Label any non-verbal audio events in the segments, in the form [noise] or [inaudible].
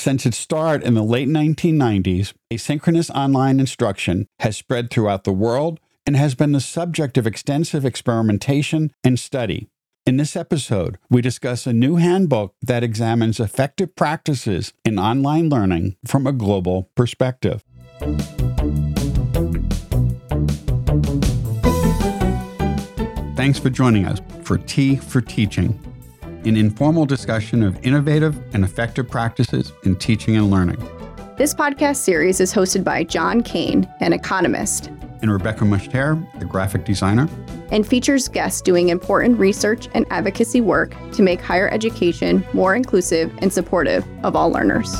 Since its start in the late 1990s, asynchronous online instruction has spread throughout the world and has been the subject of extensive experimentation and study. In this episode, we discuss a new handbook that examines effective practices in online learning from a global perspective. Thanks for joining us for Tea for Teaching, an informal discussion of innovative and effective practices in teaching and learning. This podcast series is hosted by John Kane, an economist, and Rebecca Mushtare, a graphic designer, and features guests doing important research and advocacy work to make higher education more inclusive and supportive of all learners.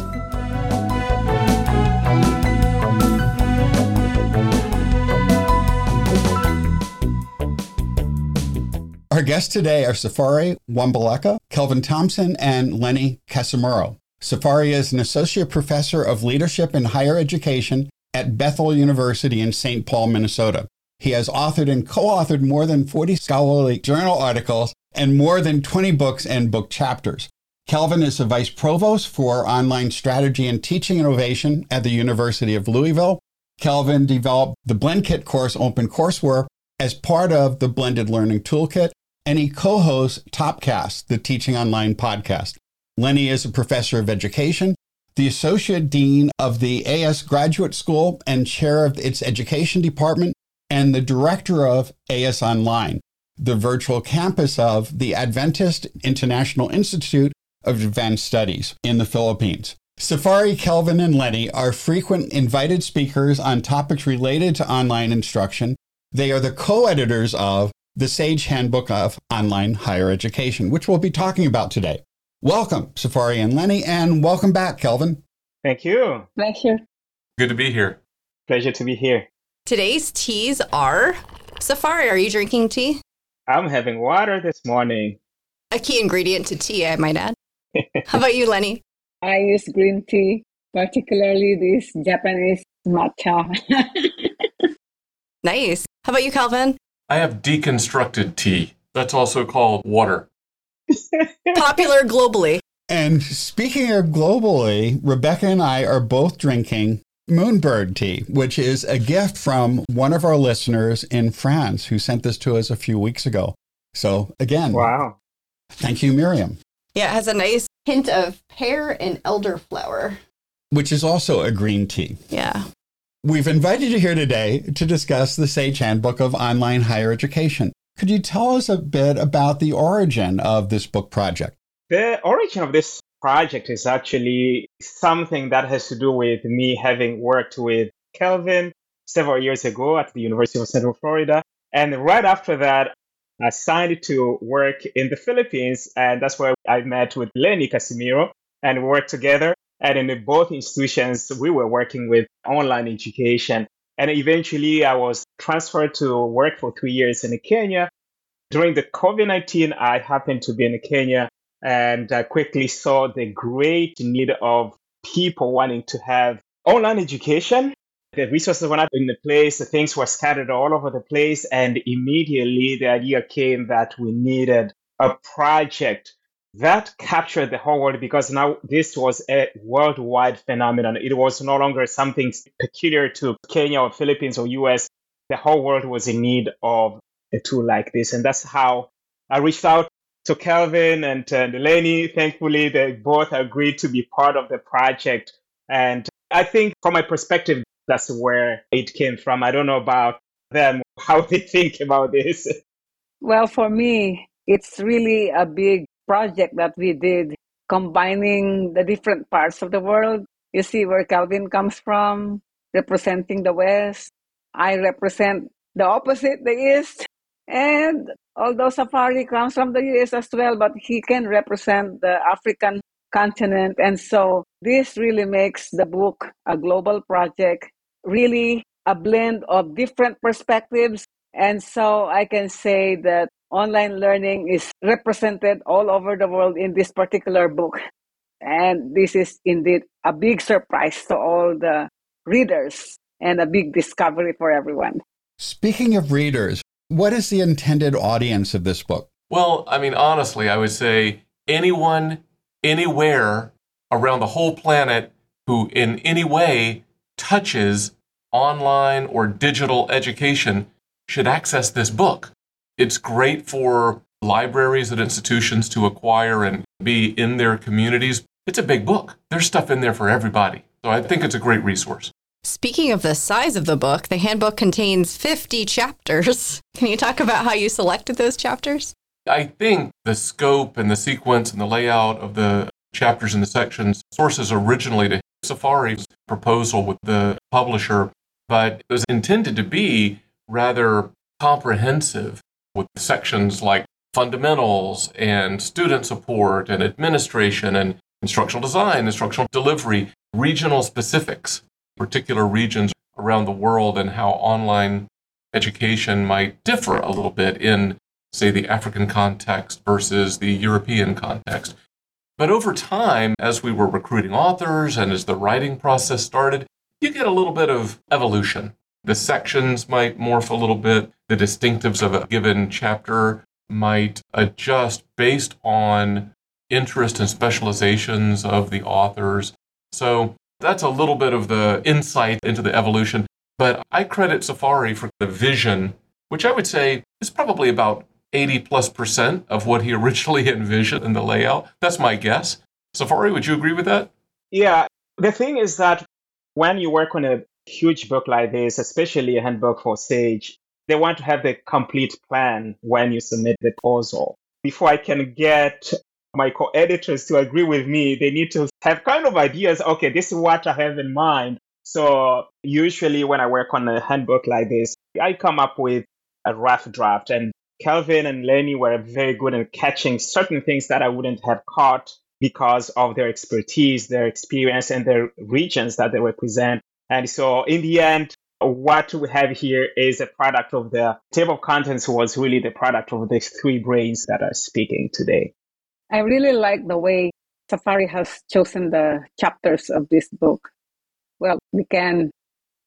Our guests today are Safary Wa-Mbaleka, Kelvin Thompson, and Leni Casimiro. Safary is an associate professor of leadership in higher education at Bethel University in St. Paul, Minnesota. He has authored and co authored more than 40 scholarly journal articles and more than 20 books and book chapters. Kelvin is the vice provost for online strategy and teaching innovation at the University of Louisville. Kelvin developed the BlendKit course OpenCourseWare as part of the Blended Learning Toolkit, and he co hosts Topcast, the Teaching Online podcast. Leni is a professor of education the Associate Dean of the AIIAS Graduate School and Chair of its Education Department, and the Director of AIIAS Online, the virtual campus of the Adventist International Institute of Advanced Studies in the Philippines. Safary, Kelvin, and Leni are frequent invited speakers on topics related to online instruction. They are the co editors of the Sage Handbook of Online Higher Education, which we'll be talking about today. Welcome, Safary and Leni, and welcome back, Kelvin. Thank you. Thank you. Good to be here. Pleasure to be here. Today's teas are Safary, are you drinking tea? I'm having water this morning. A key ingredient to tea, I might add. [laughs] How about you, Leni? I use green tea, particularly this Japanese matcha. [laughs] nice. How about you, Kelvin? I have deconstructed tea. That's also called water. [laughs] Popular globally. And speaking of globally, Rebecca and I are both drinking Moonbird tea, which is a gift from one of our listeners in France who sent this to us a few weeks ago. So, again, wow. Thank you, Miriam. Yeah, it has a nice hint of pear and elderflower, which is also a green tea. Yeah. We've invited you here today to discuss the Sage Handbook of Online Higher Education. Could you tell us a bit about the origin of this book project? The origin of this project is actually something that has to do with me having worked with Kelvin several years ago at the University of Central Florida. And right after that, I signed to work in the Philippines, and that's where I met with Leni Casimiro and worked together. And in both institutions, we were working with online education. And eventually, I was transferred to work for three years in Kenya. During the COVID 19, I happened to be in Kenya and I quickly saw the great need of people wanting to have online education. The resources were not in the place, the things were scattered all over the place. And immediately the idea came that we needed a project that captured the whole world because now this was a worldwide phenomenon. It was no longer something peculiar to Kenya or Philippines or US. The whole world was in need of a tool like this. And that's how I reached out to Kelvin and uh, Delaney. Thankfully, they both agreed to be part of the project. And I think from my perspective, that's where it came from. I don't know about them, [laughs] how they think about this. Well, for me, it's really a big project that we did, combining the different parts of the world. You see where Kelvin comes from, representing the West. I represent the opposite, the East. And although Safary comes from the US as well, but he can represent the African continent. And so this really makes the book a global project, really a blend of different perspectives. And so I can say that online learning is represented all over the world in this particular book. And this is indeed a big surprise to all the readers and a big discovery for everyone. Speaking of readers, what is the intended audience of this book? Well, I mean, honestly, I would say anyone, anywhere around the whole planet who in any way touches online or digital education should access this book. It's great for libraries and institutions to acquire and be in their communities. It's a big book. There's stuff in there for everybody. So I think it's a great resource. Speaking of the size of the book, the handbook contains 50 chapters. [laughs] Can you talk about how you selected those chapters? I think the scope and the sequence and the layout of the chapters and the sections sources originally to Safary's proposal with the publisher, but it was intended to be rather comprehensive with sections like fundamentals and student support and administration and instructional design, instructional delivery, regional specifics, particular regions around the world, and how online education might differ a little bit in, say, the African context versus the European context. But over time, as we were recruiting authors and as the writing process started, you get a little bit of evolution. The sections might morph a little bit, the distinctives of a given chapter might adjust based on interest and specializations of the authors. So that's a little bit of the insight into the evolution. But I credit Safary for the vision, which I would say is probably about 80 plus percent of what he [laughs] originally envisioned in the layout. That's my guess. Safary, would you agree with that? Yeah. The thing is that when you work on a huge book like this, especially a handbook for SAGE, they want to have the complete plan when you submit the proposal. Before I can get my co-editors to agree with me, they need to have kind of ideas. Okay, this is what I have in mind. So usually when I work on a handbook like this, I come up with a rough draft and Kelvin and Leni were very good in catching certain things that I wouldn't have caught because of their expertise, their experience, and their regions that they represent. And so in the end, what we have here is a product of the table of contents was really the product of these three brains that are speaking today. I really like the way Safary has chosen the chapters of this book. Well, we can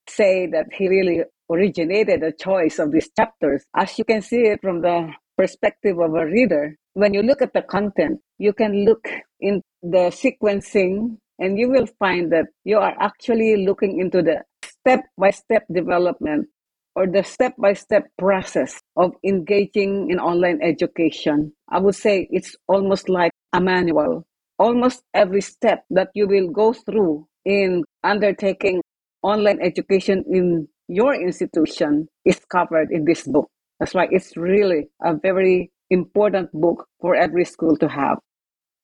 say that he really originated the choice of these chapters. As you can see it from the perspective of a reader, when you look at the content, you can look in the sequencing and you will find that you are actually looking into the step by step development or the step by step process of engaging in online education. I would say it's almost like a manual. Almost every step that you will go through in undertaking online education in your institution is covered in this book. That's why it's really a very important book for every school to have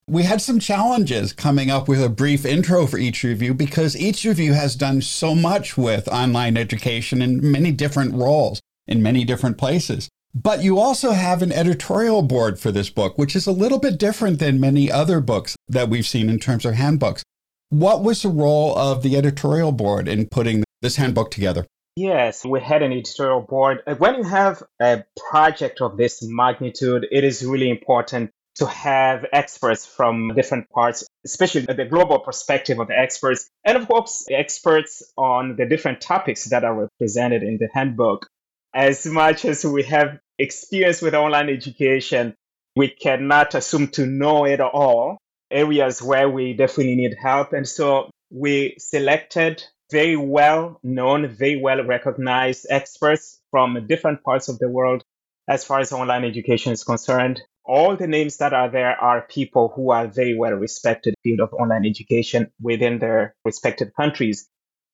we had some challenges coming up with a brief intro for each of you because each of you has done so much with online education in many different roles in many different places. But you also have an editorial board for this book, which is a little bit different than many other books that we've seen in terms of handbooks. What was the role of the editorial board in putting this handbook together? Yes, we had an editorial board. When you have a project of this magnitude, it is really important to have experts from different parts, especially the global perspective of the experts, and of course, experts on the different topics that are represented in the handbook. As much as we have experience with online education, we cannot assume to know it all. Areas where we definitely need help. And so we selected very well known, very well recognized experts from different parts of the world as far as online education is concerned all the names that are there are people who are very well respected in the field of online education within their respective countries.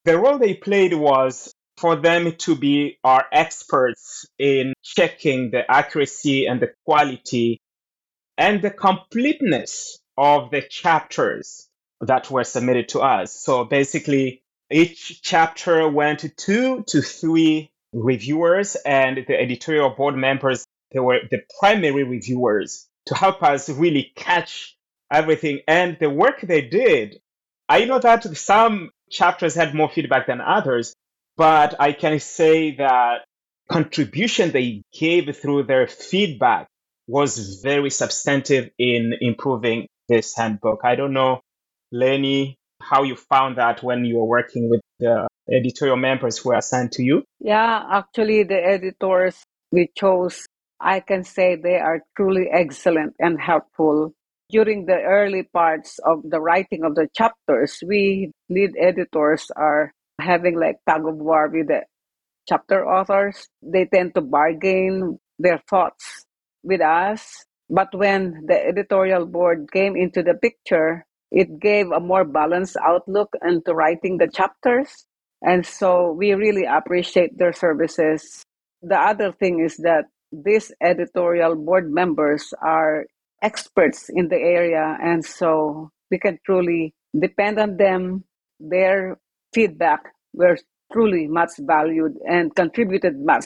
The role they played was for them to be our experts in checking the accuracy and the quality and the completeness of the chapters that were submitted to us. So basically, each chapter went to two to three reviewers, and the editorial board members they were the primary reviewers to help us really catch everything. And the work they did, I know that some chapters had more feedback than others, but I can say that contribution they gave through their feedback was very substantive in improving this handbook. I don't know, Leni, how you found that when you were working with the editorial members who were assigned to you. Yeah, actually, the editors we chose I can say they are truly excellent and helpful. during the early parts of the writing of the chapters, we lead editors are having like tug of war with the chapter authors. They tend to bargain their thoughts with us. But when the editorial board came into the picture, it gave a more balanced outlook into writing the chapters. And so we really appreciate their services. The other thing is that these editorial board members are experts in the area. And so we can truly depend on them. Their feedback were truly much valued and contributed much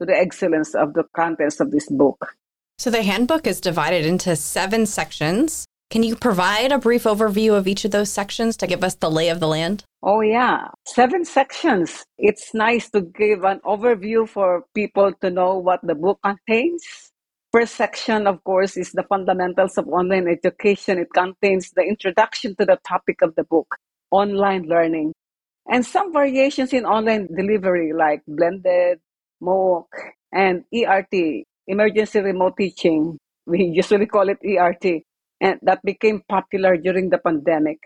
to the excellence of the contents of this book. So the handbook is divided into seven sections. Can you provide a brief overview of each of those sections to give us the lay of the land? Oh, yeah. Seven sections. It's nice to give an overview for people to know what the book contains. First section, of course, is the fundamentals of online education. It contains the introduction to the topic of the book, online learning, and some variations in online delivery like blended, MOOC, and ERT, emergency remote teaching. We usually call it ERT, and that became popular during the pandemic.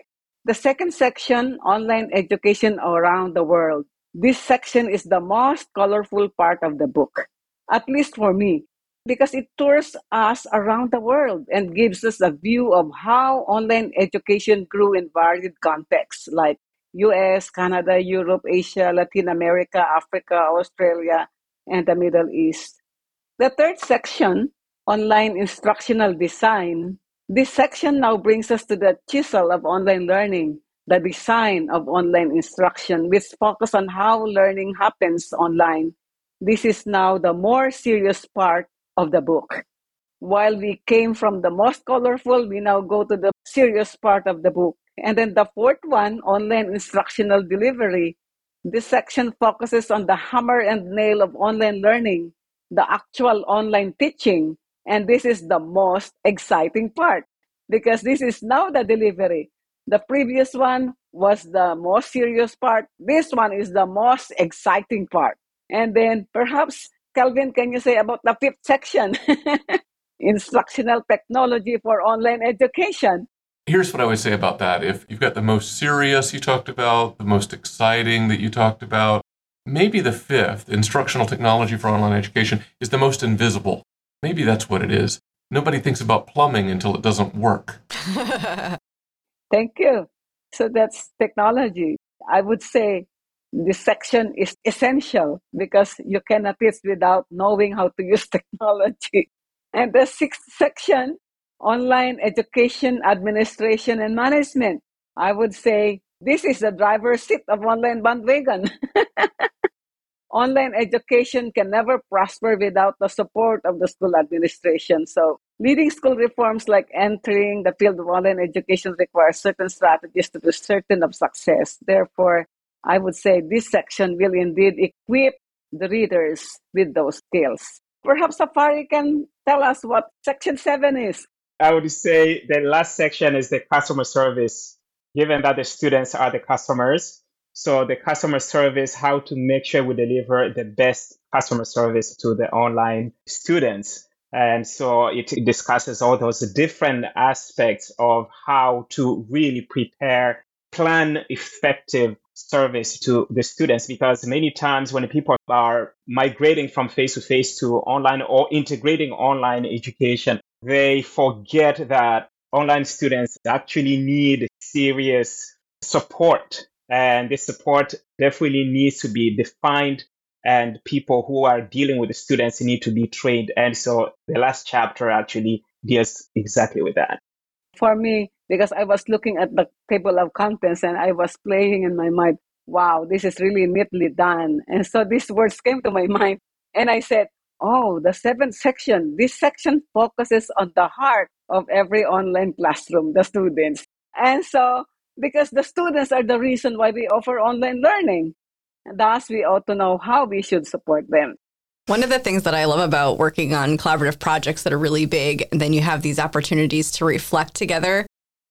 The second section, online education around the world. This section is the most colorful part of the book, at least for me, because it tours us around the world and gives us a view of how online education grew in varied contexts like US, Canada, Europe, Asia, Latin America, Africa, Australia, and the Middle East. The third section, online instructional design, this section now brings us to the chisel of online learning, the design of online instruction, which focus on how learning happens online. This is now the more serious part of the book. While we came from the most colorful, we now go to the serious part of the book. And then the fourth one, online instructional delivery. This section focuses on the hammer and nail of online learning, the actual online teaching. And this is the most exciting part because this is now the delivery. The previous one was the most serious part. This one is the most exciting part. And then perhaps, Kelvin, can you say about the fifth section? [laughs] Instructional technology for online education. Here's what I would say about that. If you've got the most serious you talked about, the most exciting that you talked about, maybe the fifth, instructional technology for online education, is the most invisible. Maybe that's what it is. Nobody thinks about plumbing until it doesn't work. [laughs] Thank you. So that's technology. I would say this section is essential because you cannot teach without knowing how to use [laughs] technology. And the sixth section online education administration and management. I would say this is the driver's seat of online bandwagon. [laughs] online education can never prosper without the support of the school administration. So, leading school reforms like entering the field of online education requires certain strategies to be certain of success. Therefore, I would say this section will indeed equip the readers with those skills. Perhaps Safary can tell us what section 7 is. I would say the last section is the customer service, given that the students are the customers. So the customer service, how to make sure we deliver the best customer service to the online students. And so it discusses all those different aspects of how to really prepare, plan effective service to the students because many times when people are migrating from face to face to online or integrating online education, they forget that online students actually need serious support. And this support definitely needs to be defined, and people who are dealing with the students need to be trained. And so the last chapter actually deals exactly with that. For me, because I was looking at the table of contents and I was playing in my mind, wow, this is really neatly done. And so these words came to my mind. And I said, Oh, the seventh section. This section focuses on the heart of every online classroom, the students. And so, because the students are the reason why we offer online learning, thus we ought to know how we should support them. One of the things that I love about working on collaborative projects that are really big, and then you have these opportunities to reflect together,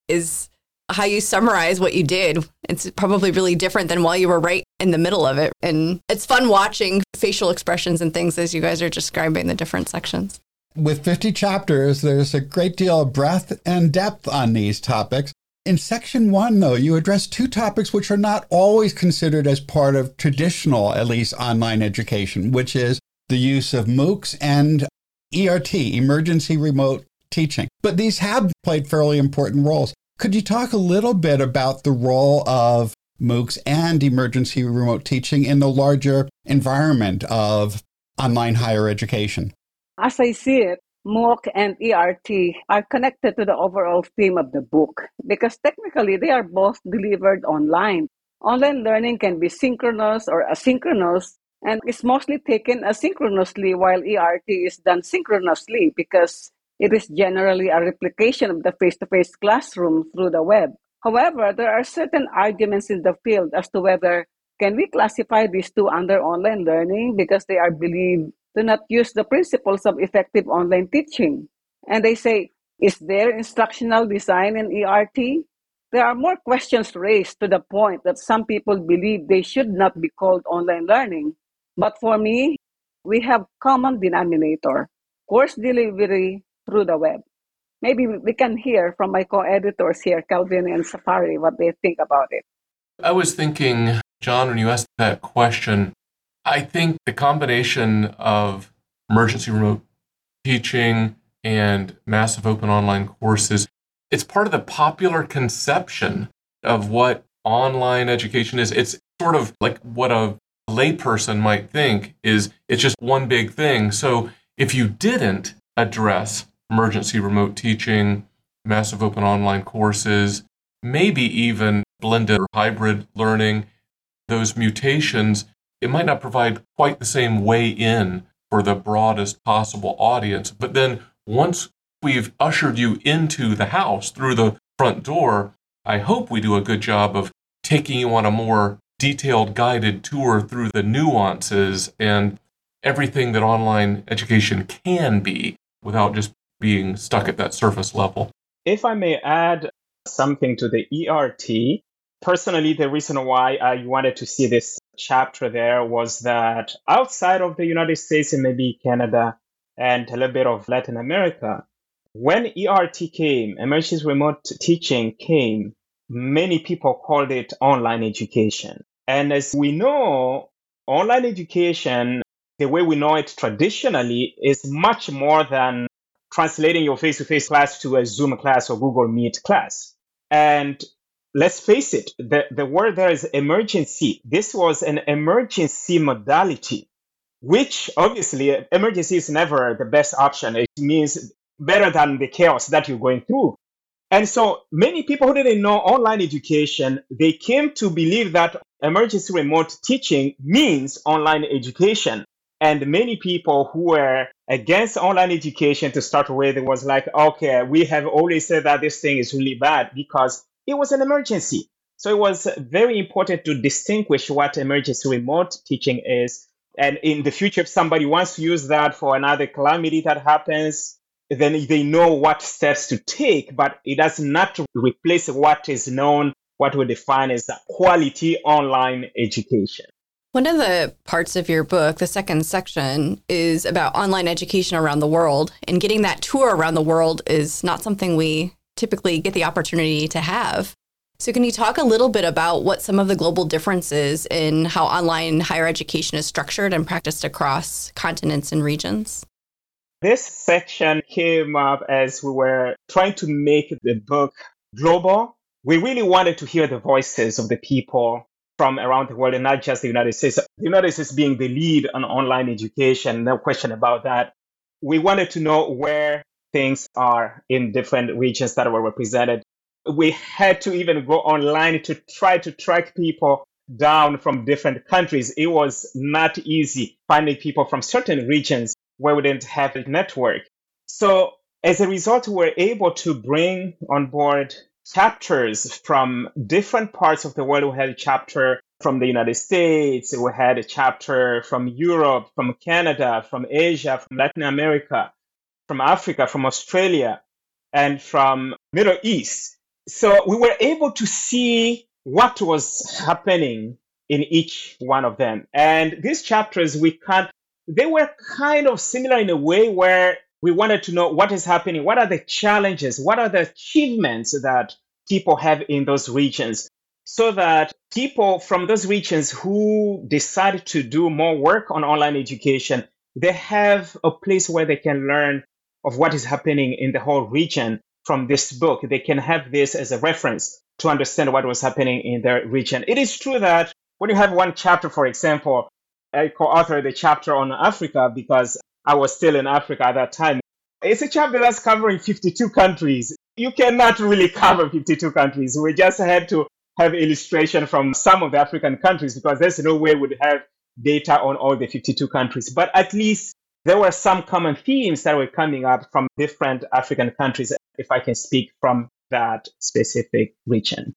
is how you summarize what you did. It's probably really different than while you were right in the middle of it. And it's fun watching facial expressions and things as you guys are describing the different sections. With 50 chapters, there's a great deal of breadth and depth on these topics. In section one, though, you address two topics which are not always considered as part of traditional, at least online education, which is the use of MOOCs and ERT, emergency remote teaching. But these have played fairly important roles. Could you talk a little bit about the role of MOOCs and emergency remote teaching in the larger environment of online higher education? As I see it, MOOC and ERT are connected to the overall theme of the book because technically they are both delivered online. Online learning can be synchronous or asynchronous and is mostly taken asynchronously while ERT is done synchronously because it is generally a replication of the face to face classroom through the web. However, there are certain arguments in the field as to whether can we classify these two under online learning because they are believed to not use the principles of effective online teaching. And they say, is there instructional design in ERT? There are more questions raised to the point that some people believe they should not be called online learning. But for me, we have common denominator, course delivery through the web. Maybe we can hear from my co-editors here, Kelvin and Safary, what they think about it. I was thinking, John, when you asked that question, I think the combination of emergency remote teaching and massive open online courses, it's part of the popular conception of what online education is. It's sort of like what a layperson might think is it's just one big thing. So if you didn't address emergency remote teaching, massive open online courses, maybe even blended or hybrid learning, those mutations, it might not provide quite the same way in for the broadest possible audience. But then once we've ushered you into the house through the front door, I hope we do a good job of taking you on a more detailed guided tour through the nuances and everything that online education can be without just being stuck at that surface level. If I may add something to the ERT, personally, the reason why I wanted to see this chapter there was that outside of the United States and maybe Canada and a little bit of Latin America, when ERT came, emergency remote teaching came, many people called it online education. And as we know, online education, the way we know it traditionally, is much more than translating your face to face class to a Zoom class or Google Meet class. And let's face it, the, the word there is emergency. This was an emergency modality, which obviously emergency is never the best option. It means better than the chaos that you're going through. And so many people who didn't know online education, they came to believe that emergency remote teaching means online education. And many people who were against online education to start with was like, okay, we have always said that this thing is really bad because it was an emergency. So it was very important to distinguish what emergency remote teaching is. And in the future, if somebody wants to use that for another calamity that happens, then they know what steps to take, but it does not replace what is known, what we define as quality online education. One of the parts of your book, the second section, is about online education around the world. And getting that tour around the world is not something we typically get the opportunity to have. So, can you talk a little bit about what some of the global differences in how online higher education is structured and practiced across continents and regions? This section came up as we were trying to make the book global. We really wanted to hear the voices of the people from around the world and not just the United States. The United States being the lead on online education, no question about that. We wanted to know where things are in different regions that were represented. We had to even go online to try to track people down from different countries. It was not easy finding people from certain regions where we didn't have a network. So as a result, we were able to bring on board chapters from different parts of the world. We had a chapter from the United States, we had a chapter from Europe, from Canada, from Asia, from Latin America, from Africa, from Australia, and from Middle East. So we were able to see what was happening in each one of them. And these chapters we can't they were kind of similar in a way where we wanted to know what is happening, what are the challenges, what are the achievements that people have in those regions, so that people from those regions who decide to do more work on online education, they have a place where they can learn of what is happening in the whole region from this book. They can have this as a reference to understand what was happening in their region. It is true that when you have one chapter, for example, I co-authored the chapter on Africa because I was still in Africa at that time. It's a chapter that's covering 52 countries. You cannot really cover 52 countries. We just had to have illustration from some of the African countries because there's no way we'd have data on all the 52 countries. But at least there were some common themes that were coming up from different African countries, if I can speak from that specific region.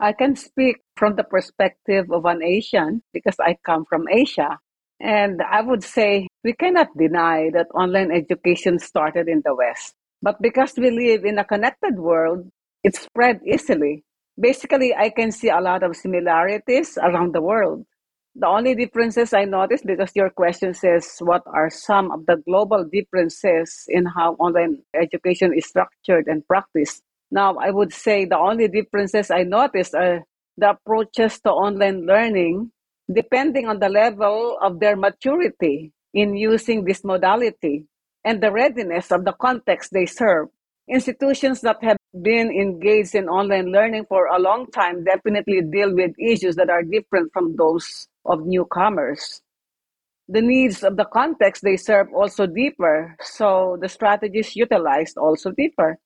I can speak from the perspective of an Asian because I come from Asia. And I would say we cannot deny that online education started in the West. But because we live in a connected world, it spread easily. Basically, I can see a lot of similarities around the world. The only differences I noticed, because your question says, what are some of the global differences in how online education is structured and practiced? Now, I would say the only differences I noticed are the approaches to online learning, depending on the level of their maturity in using this modality and the readiness of the context they serve. Institutions that have been engaged in online learning for a long time definitely deal with issues that are different from those of newcomers. The needs of the context they serve also differ, so the strategies utilized also differ.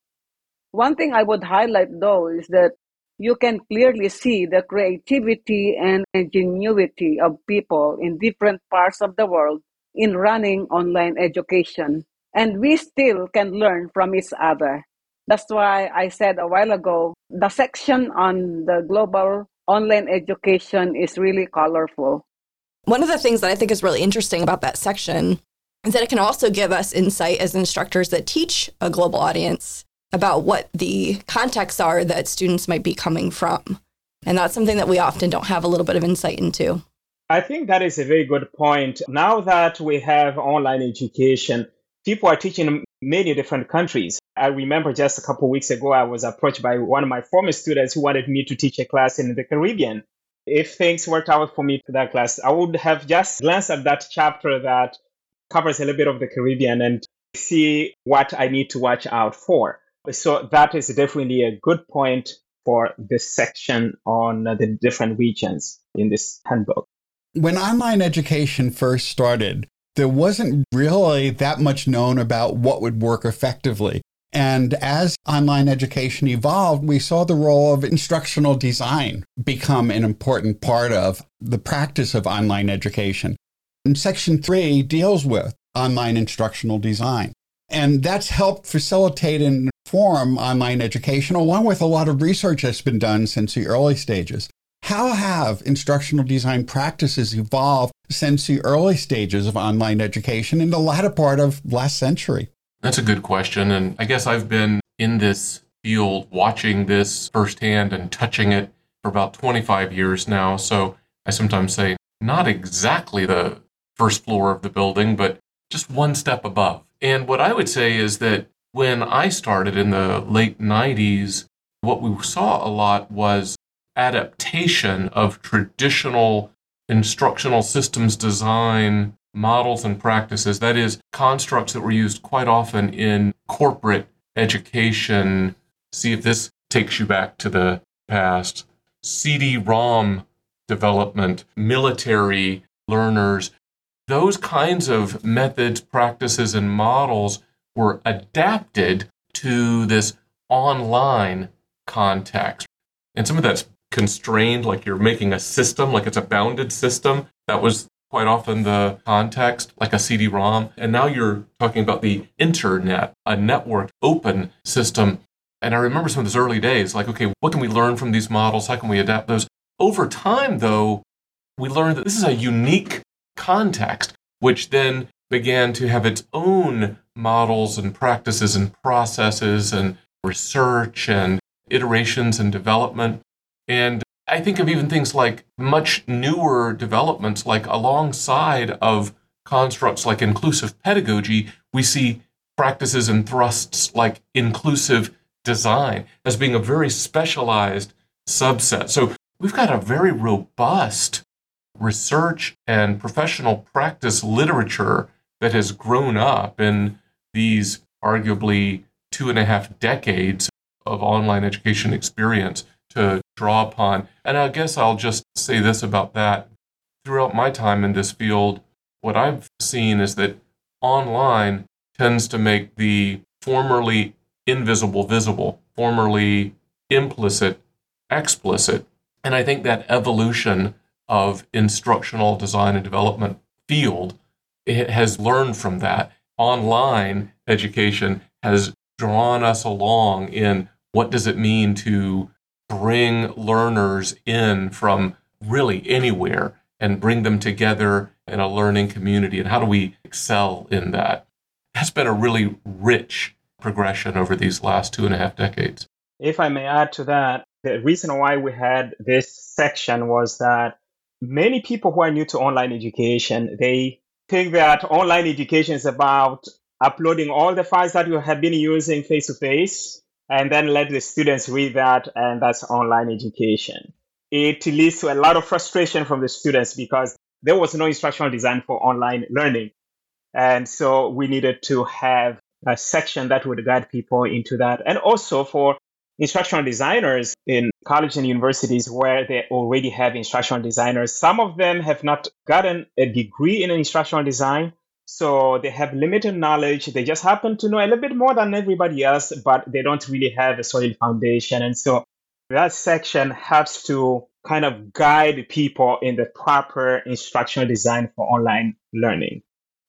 One thing I would highlight though is that you can clearly see the creativity and ingenuity of people in different parts of the world in running online education. And we still can learn from each other. That's why I said a while ago the section on the global online education is really colorful. One of the things that I think is really interesting about that section is that it can also give us insight as instructors that teach a global audience about what the contexts are that students might be coming from. And that's something that we often don't have a little bit of insight into. I think that is a very good point. Now that we have online education, people are teaching in many different countries. I remember just a couple weeks ago, I was approached by one of my former students who wanted me to teach a class in the Caribbean. If things worked out for me for that class, I would have just glanced at that chapter that covers a little bit of the Caribbean and see what I need to watch out for. So that is definitely a good point for this section on the different regions in this handbook. When online education first started, there wasn't really that much known about what would work effectively. And as online education evolved, we saw the role of instructional design become an important part of the practice of online education. And section three deals with online instructional design. And that's helped facilitate and inform online education, along with a lot of research that's been done since the early stages. How have instructional design practices evolved since the early stages of online education in the latter part of last century? That's a good question. And I guess I've been in this field watching this firsthand and touching it for about 25 years now. So I sometimes say, not exactly the first floor of the building, but just one step above. And what I would say is that when I started in the late 90s, what we saw a lot was adaptation of traditional instructional systems design models and practices. That is, constructs that were used quite often in corporate education. See if this takes you back to the past. CD ROM development, military learners, those kinds of methods, practices, and models were adapted to this online context. And some of that's constrained, like you're making a system, like it's a bounded system. That was quite often the context, like a CD ROM. And now you're talking about the internet, a network open system. And I remember some of those early days, like, okay, what can we learn from these models? How can we adapt those? Over time, though, we learned that this is a unique context, which then began to have its own models and practices and processes and research and iterations and development. And I think of even things like much newer developments, like alongside of constructs like inclusive pedagogy, we see practices and thrusts like inclusive design as being a very specialized subset. So we've got a very robust research and professional practice literature that has grown up in these arguably two and a half decades of online education experience to draw upon. And I guess I'll just say this about that. Throughout my time in this field, what I've seen is that online tends to make the formerly invisible visible, formerly implicit explicit. And I think that evolution of instructional design and development field has learned from that. Online education has drawn us along in what does it mean to bring learners in from really anywhere and bring them together in a learning community and how do we excel in that? Has been a really rich progression over these last two and a half decades. If i may add to that the reason why we had this section was that many people who are new to online education they think that online education is about uploading all the files that you have been using face to face and then let the students read that and that's online education. It leads to a lot of frustration from the students because there was no instructional design for online learning. And so we needed to have a section that would guide people into that. And also for instructional designers in colleges and universities where they already have instructional designers some of them have not gotten a degree in instructional design so they have limited knowledge. They just happen to know a little bit more than everybody else, but they don't really have a solid foundation. And so that section helps to kind of guide people in the proper instructional design for online learning.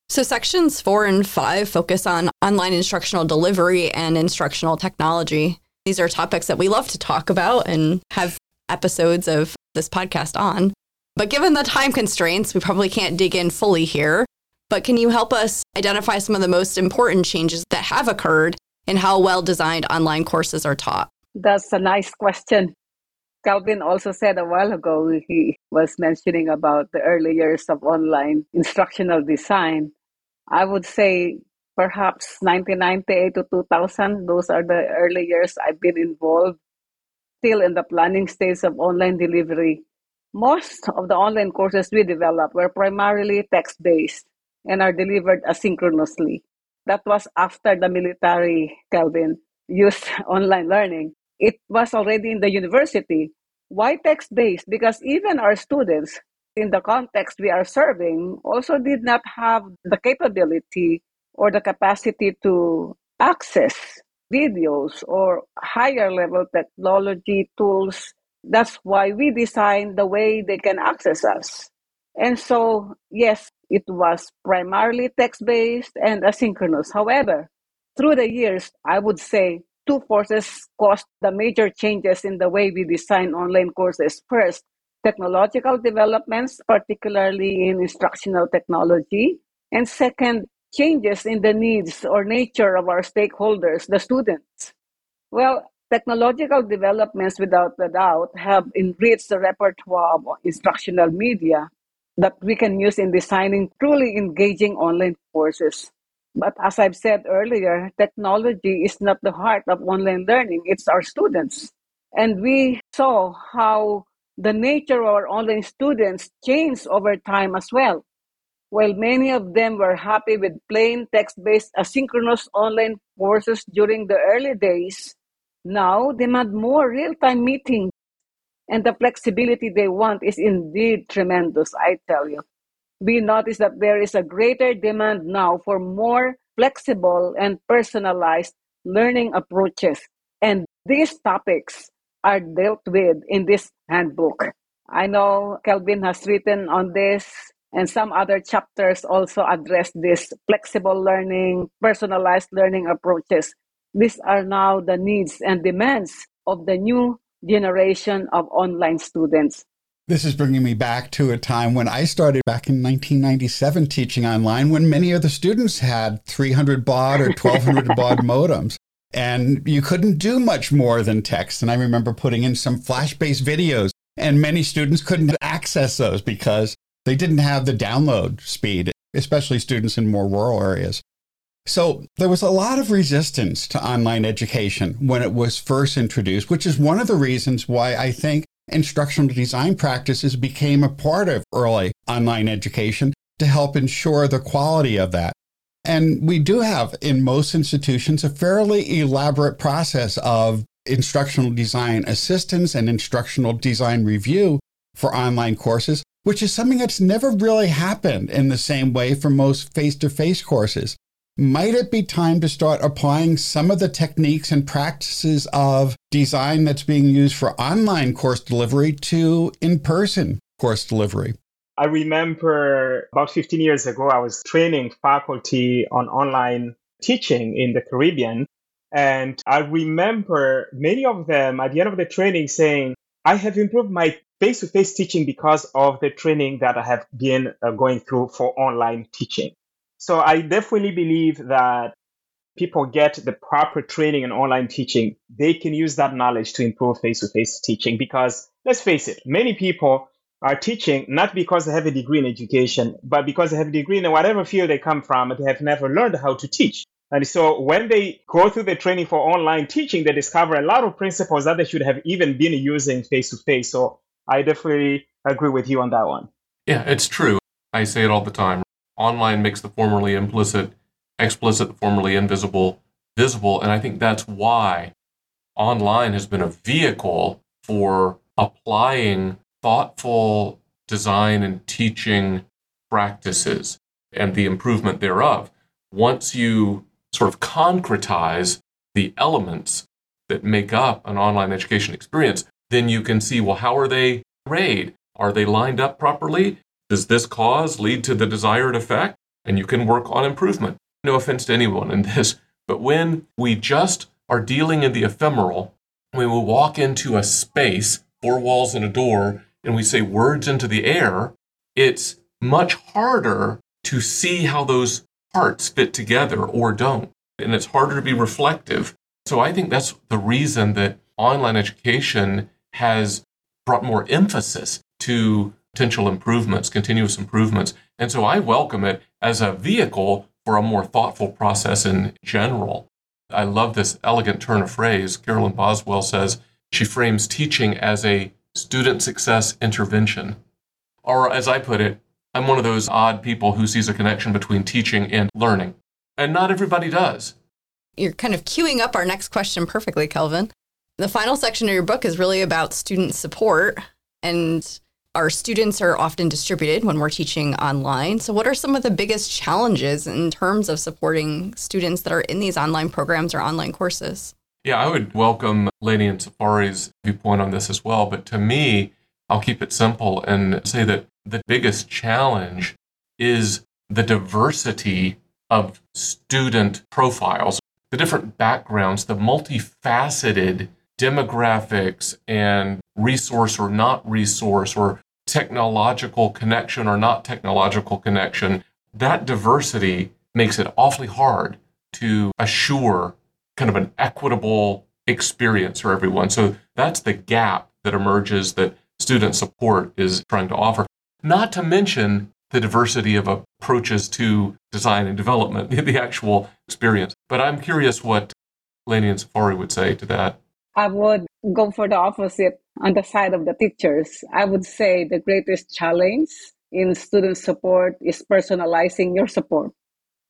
So, sections four and five focus on online instructional delivery and instructional technology. These are topics that we love to talk about and have episodes of this podcast on. But given the time constraints, we probably can't dig in fully here. But can you help us identify some of the most important changes that have occurred in how well designed online courses are taught? That's a nice question. Kelvin also said a while ago, he was mentioning about the early years of online instructional design. I would say perhaps 1998 to 2000, those are the early years I've been involved, still in the planning stage of online delivery. Most of the online courses we developed were primarily text based and are delivered asynchronously. That was after the military, Kelvin, used [laughs] online learning. It was already in the university. Why text based? Because even our students, in the context we are serving, also did not have the capability or the capacity to access videos or higher level technology tools. That's why we designed the way they can access us. And so, yes, it was primarily text based and asynchronous. However, through the years, I would say two forces caused the major changes in the way we design online courses. First, technological developments, particularly in instructional technology. And second, changes in the needs or nature of our stakeholders, the students. Well, technological developments, without a doubt, have enriched the repertoire of instructional media that we can use in designing truly engaging online courses. But as I've said earlier, technology is not the heart of online learning, it's our students. And we saw how the nature of our online students changed over time as well. While many of them were happy with plain text based asynchronous online courses during the early days, now demand more real time meetings and the flexibility they want is indeed tremendous, I tell you. We notice that there is a greater demand now for more flexible and personalized learning approaches. And these topics are dealt with in this handbook. I know Kelvin has written on this, and some other chapters also address this flexible learning, personalized learning approaches. These are now the needs and demands of the new generation of online students. This is bringing me back to a time when I started back in 1997 teaching online when many of the students had 300 baud or 1200 [laughs] baud modems. And you couldn't do much more than text. And I remember putting in some flash based videos, and many students couldn't access those because they didn't have the download speed, especially students in more rural areas. So there was a lot of resistance to online education when it was first introduced, which is one of the reasons why I think instructional design practices became a part of early online education to help ensure the quality of that. And we do have in most institutions a fairly elaborate process of instructional design assistance and instructional design review for online courses, which is something that's never really happened in the same way for most face to face courses. Might it be time to start applying some of the techniques and practices of design that's being used for online course delivery to in person course delivery? I remember about 15 years ago, I was training faculty on online teaching in the Caribbean. And I remember many of them at the end of the training saying, I have improved my face to face teaching because of the training that I have been uh, going through for online teaching. So I definitely believe that people get the proper training in online teaching, they can use that knowledge to improve face to face teaching because let's face it, many people are teaching not because they have a degree in education, but because they have a degree in whatever field they come from, and they have never learned how to teach. And so when they go through the training for online teaching, they discover a lot of principles that they should have even been using face to face. So I definitely agree with you on that one. Yeah, it's true. I say it all the time. Online makes the formerly implicit explicit, the formerly invisible visible. And I think that's why online has been a vehicle for applying thoughtful design and teaching practices and the improvement thereof. Once you sort of concretize the elements that make up an online education experience, then you can see well, how are they arrayed? Are they lined up properly? Does this cause lead to the desired effect? And you can work on improvement. No offense to anyone in this, but when we just are dealing in the ephemeral, we walk into a space, four walls and a door, and we say words into the air, it's much harder to see how those parts fit together or don't. And it's harder to be reflective. So I think that's the reason that online education has brought more emphasis to potential improvements, continuous improvements. And so I welcome it as a vehicle for a more thoughtful process in general. I love this elegant turn of phrase. Carolyn Boswell says she frames teaching as a student success intervention. Or, as I put it, I'm one of those odd people who sees a connection between teaching and learning. And not everybody does. You're kind of queuing up our next question perfectly, Kelvin. The final section of your book is really about student support, and our students are often distributed when we're teaching online. So, what are some of the biggest challenges in terms of supporting students that are in these online programs or online courses? Yeah, I would welcome Leni and Safary's viewpoint on this as well. But to me, I'll keep it simple and say that the biggest challenge is the diversity of student profiles, the different backgrounds, the multifaceted demographics and resource or not resource or technological connection or not technological connection. That diversity makes it awfully hard to assure kind of an equitable experience for everyone. So that's the gap that emerges that student support is trying to offer. Not to mention the diversity of approaches to design and development, [laughs] the actual experience. But I'm curious what Leni and Safary would say to that. I would go for the opposite on the side of the teachers. I would say the greatest challenge in student support is personalizing your support.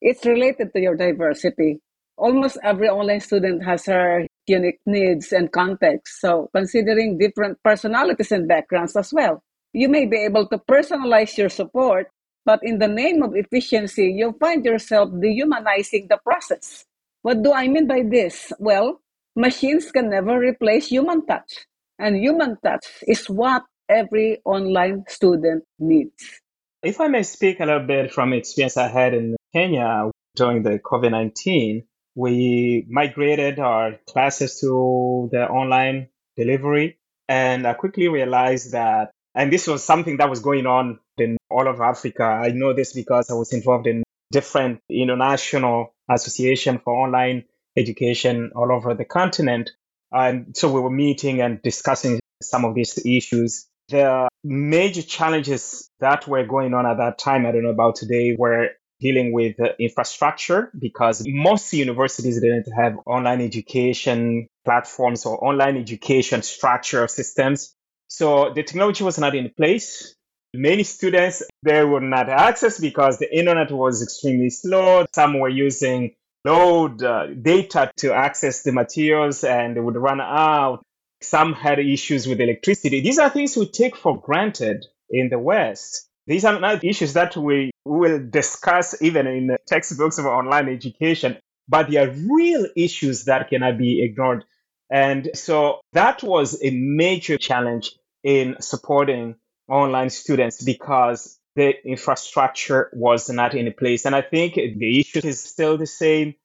It's related to your diversity almost every online student has her unique needs and context. So, considering different personalities and backgrounds as well, you may be able to personalize your support, but in the name of efficiency, you'll find yourself dehumanizing the process. What do I mean by this? Well, machines can never replace human touch, and human touch is what every online student needs. If I may speak a little bit from experience I had in Kenya during the COVID 19, we migrated our classes to the online delivery. And I quickly realized that, and this was something that was going on in all of Africa. I know this because I was involved in different international association for online education all over the continent. And so we were meeting and discussing some of these issues. The major challenges that were going on at that time, I don't know about today, were dealing with infrastructure because most universities didn't have online education platforms or online education structure systems. So the technology was not in place. Many students, they were not access because the internet was extremely slow. Some were using load uh, data to access the materials and they would run out. Some had issues with electricity. These are things we take for granted in the West. These are not issues that we will discuss even in textbooks of online education, but they are real issues that cannot be ignored. And so that was a major challenge in supporting online students because the infrastructure was not in place. And I think the issue is still the same,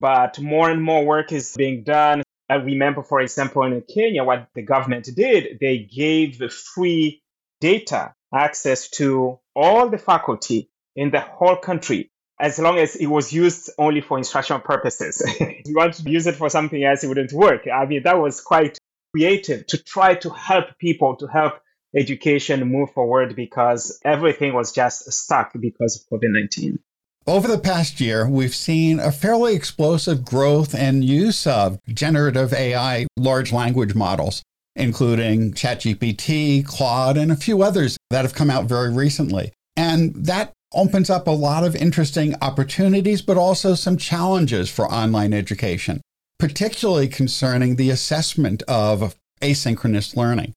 but more and more work is being done. I remember, for example, in Kenya, what the government did, they gave free data access to all the faculty in the whole country as long as it was used only for instructional purposes. [laughs] if you want to use it for something else, it wouldn't work. I mean, that was quite creative to try to help people, to help education move forward because everything was just stuck because of COVID 19. Over the past year, we've seen a fairly explosive growth and use of generative AI large language models, including ChatGPT, Claude, and a few others that have come out very recently. And that opens up a lot of interesting opportunities, but also some challenges for online education, particularly concerning the assessment of asynchronous learning.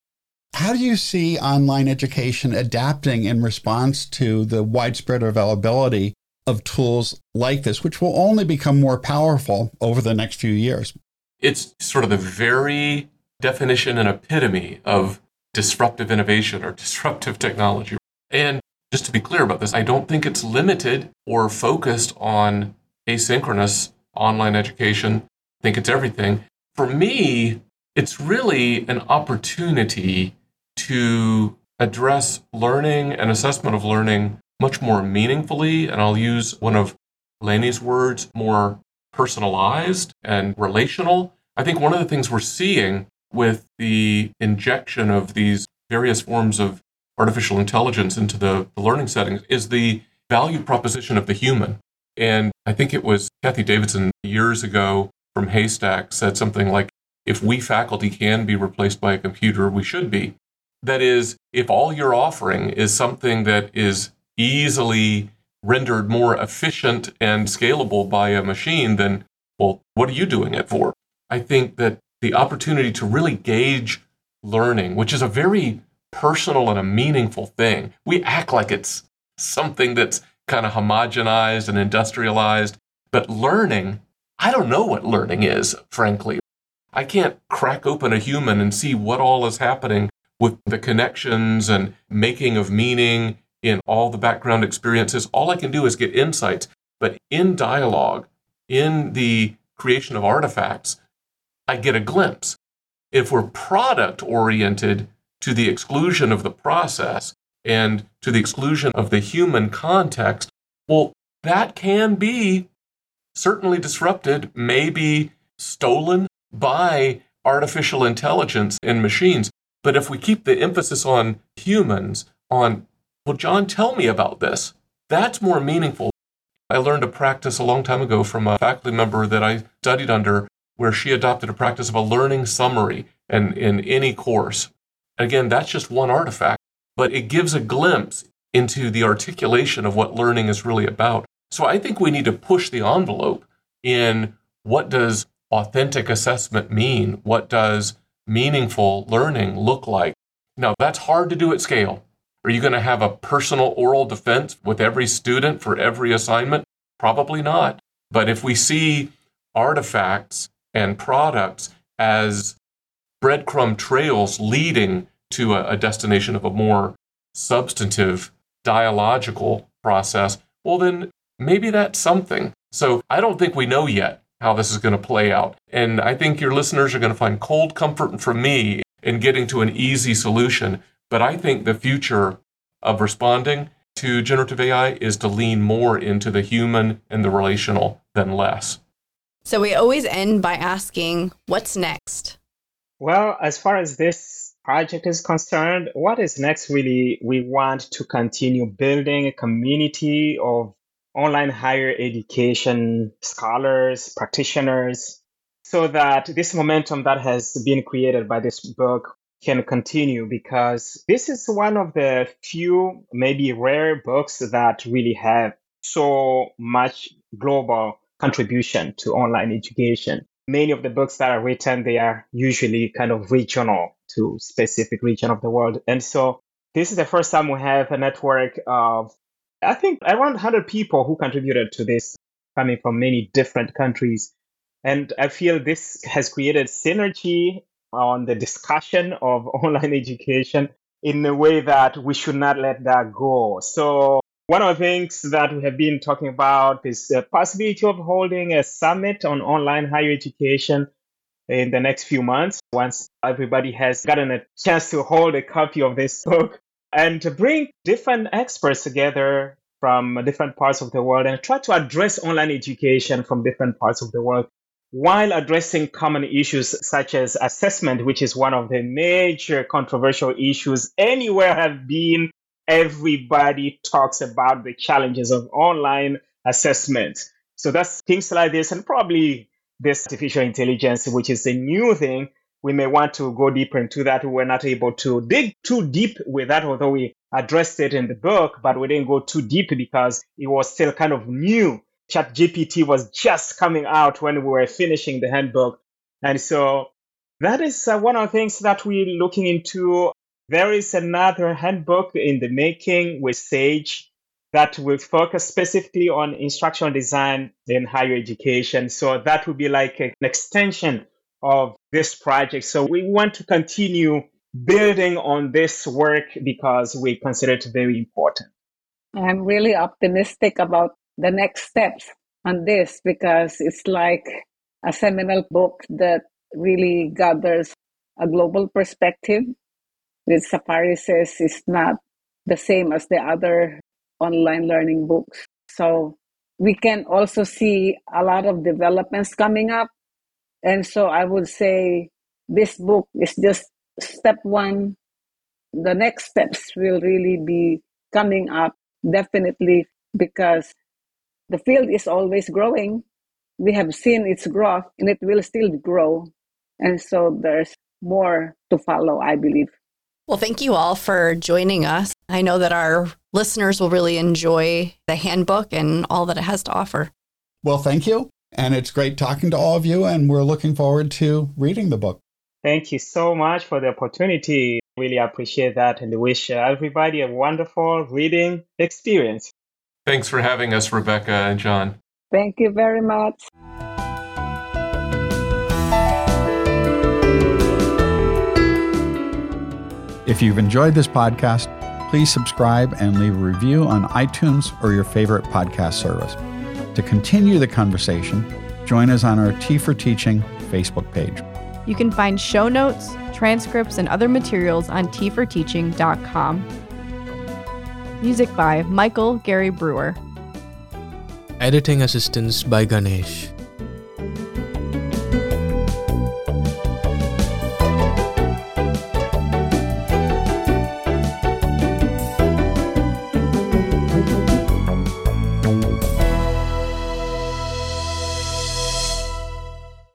How do you see online education adapting in response to the widespread availability of tools like this, which will only become more powerful over the next few years? It's sort of the very definition and epitome of disruptive innovation or disruptive technology. And just to be clear about this, I don't think it's limited or focused on asynchronous online education. I think it's everything. For me, it's really an opportunity to address learning and assessment of learning much more meaningfully. And I'll use one of Leni's words more personalized and relational. I think one of the things we're seeing with the injection of these various forms of artificial intelligence into the, the learning settings is the value proposition of the human. And I think it was Cathy Davidson years ago from HASTAC said something like, if we faculty can be replaced by a computer, we should be. That is, if all you're offering is something that is easily rendered more efficient and scalable by a machine, then, well, what are you doing it for? I think that the opportunity to really gauge learning, which is a very personal and a meaningful thing, we act like it's something that's kind of homogenized and industrialized. But learning, I don't know what learning is, frankly. I can't crack open a human and see what all is happening with the connections and making of meaning in all the background experiences. All I can do is get insights. But in dialogue, in the creation of artifacts, I get a glimpse. If we're product oriented to the exclusion of the process and to the exclusion of the human context, well, that can be certainly disrupted, maybe stolen by artificial intelligence and machines. But if we keep the emphasis on humans, on, well, John, tell me about this, that's more meaningful. I learned a practice a long time ago from a faculty member that I studied under where she adopted a practice of a learning summary and in any course. Again, that's just one artifact, but it gives a glimpse into the articulation of what learning is really about. So I think we need to push the envelope in what does authentic assessment mean? What does meaningful learning look like? Now, that's hard to do at scale. Are you going to have a personal oral defense with every student for every assignment? Probably not. But if we see artifacts and products as breadcrumb trails leading to a, destination of a more substantive dialogical process, well, then maybe that's something. So I don't think we know yet how this is going to play out. And I think your listeners are going to find cold comfort from me in getting to an easy solution. But I think the future of responding to generative AI is to lean more into the human and the relational than less. So we always end by asking, what's next? Well, as far as this project is concerned, what is next really? We want to continue building a community of online higher education scholars, practitioners, so that this momentum that has been created by this book can continue because this is one of the few, maybe rare books that really have so much global contribution to online education. Many of the books that are written, they are usually kind of regional to specific region of the world. And so this is the first time we have a network of, I think, around 100 people who contributed to this, coming from many different countries. And I feel this has created synergy on the discussion of [laughs] online education in a way that we should not let that go. So one of the things that we have been talking about is the possibility of holding a summit on online higher education in the next few months once everybody has gotten a chance to hold a copy of this [laughs] book and to bring different experts together from different parts of the world and try to address online education from different parts of the world while addressing common issues such as assessment, which is one of the major controversial issues anywhere I've been. Everybody talks about the challenges of online assessment. So that's things like this, and probably this artificial intelligence, which is a new thing. We may want to go deeper into that. We were not able to dig too deep with that, although we addressed it in the book, but we didn't go too deep because it was still kind of new ChatGPT was just coming out when we were finishing the handbook. And so that is uh, one of the things that we're looking into. There is another handbook in the making with Sage that will focus specifically on instructional design in higher education. So that would be like an extension of this project. So we want to continue building on this work because we consider it very important. I'm really optimistic about the next steps on this because it's like a seminal book that really gathers a global perspective. With Safary says it's not the same as the other online learning books. So we can also see a lot of developments coming up. And so I would say this book is just step one. The next steps will really be coming up definitely because the field is always growing. We have seen its growth and it will still grow. And so there's more to follow, I believe. Well, thank you all for joining us. I know that our listeners will really enjoy the handbook and all that it has to offer. Well, thank you. And it's great talking to all of you. And we're looking forward to reading the book. Thank you so much for the opportunity. Really appreciate that and wish everybody a wonderful reading experience. Thanks for having us, Rebecca and John. Thank you very much. If you've enjoyed this podcast, please subscribe and leave a review on iTunes or your favorite podcast service. To continue the conversation, join us on our Tea for Teaching Facebook page. You can find show notes, transcripts, and other materials on teaforteaching.com. Music by Michael Gary Brewer. Editing assistance by Ganesh.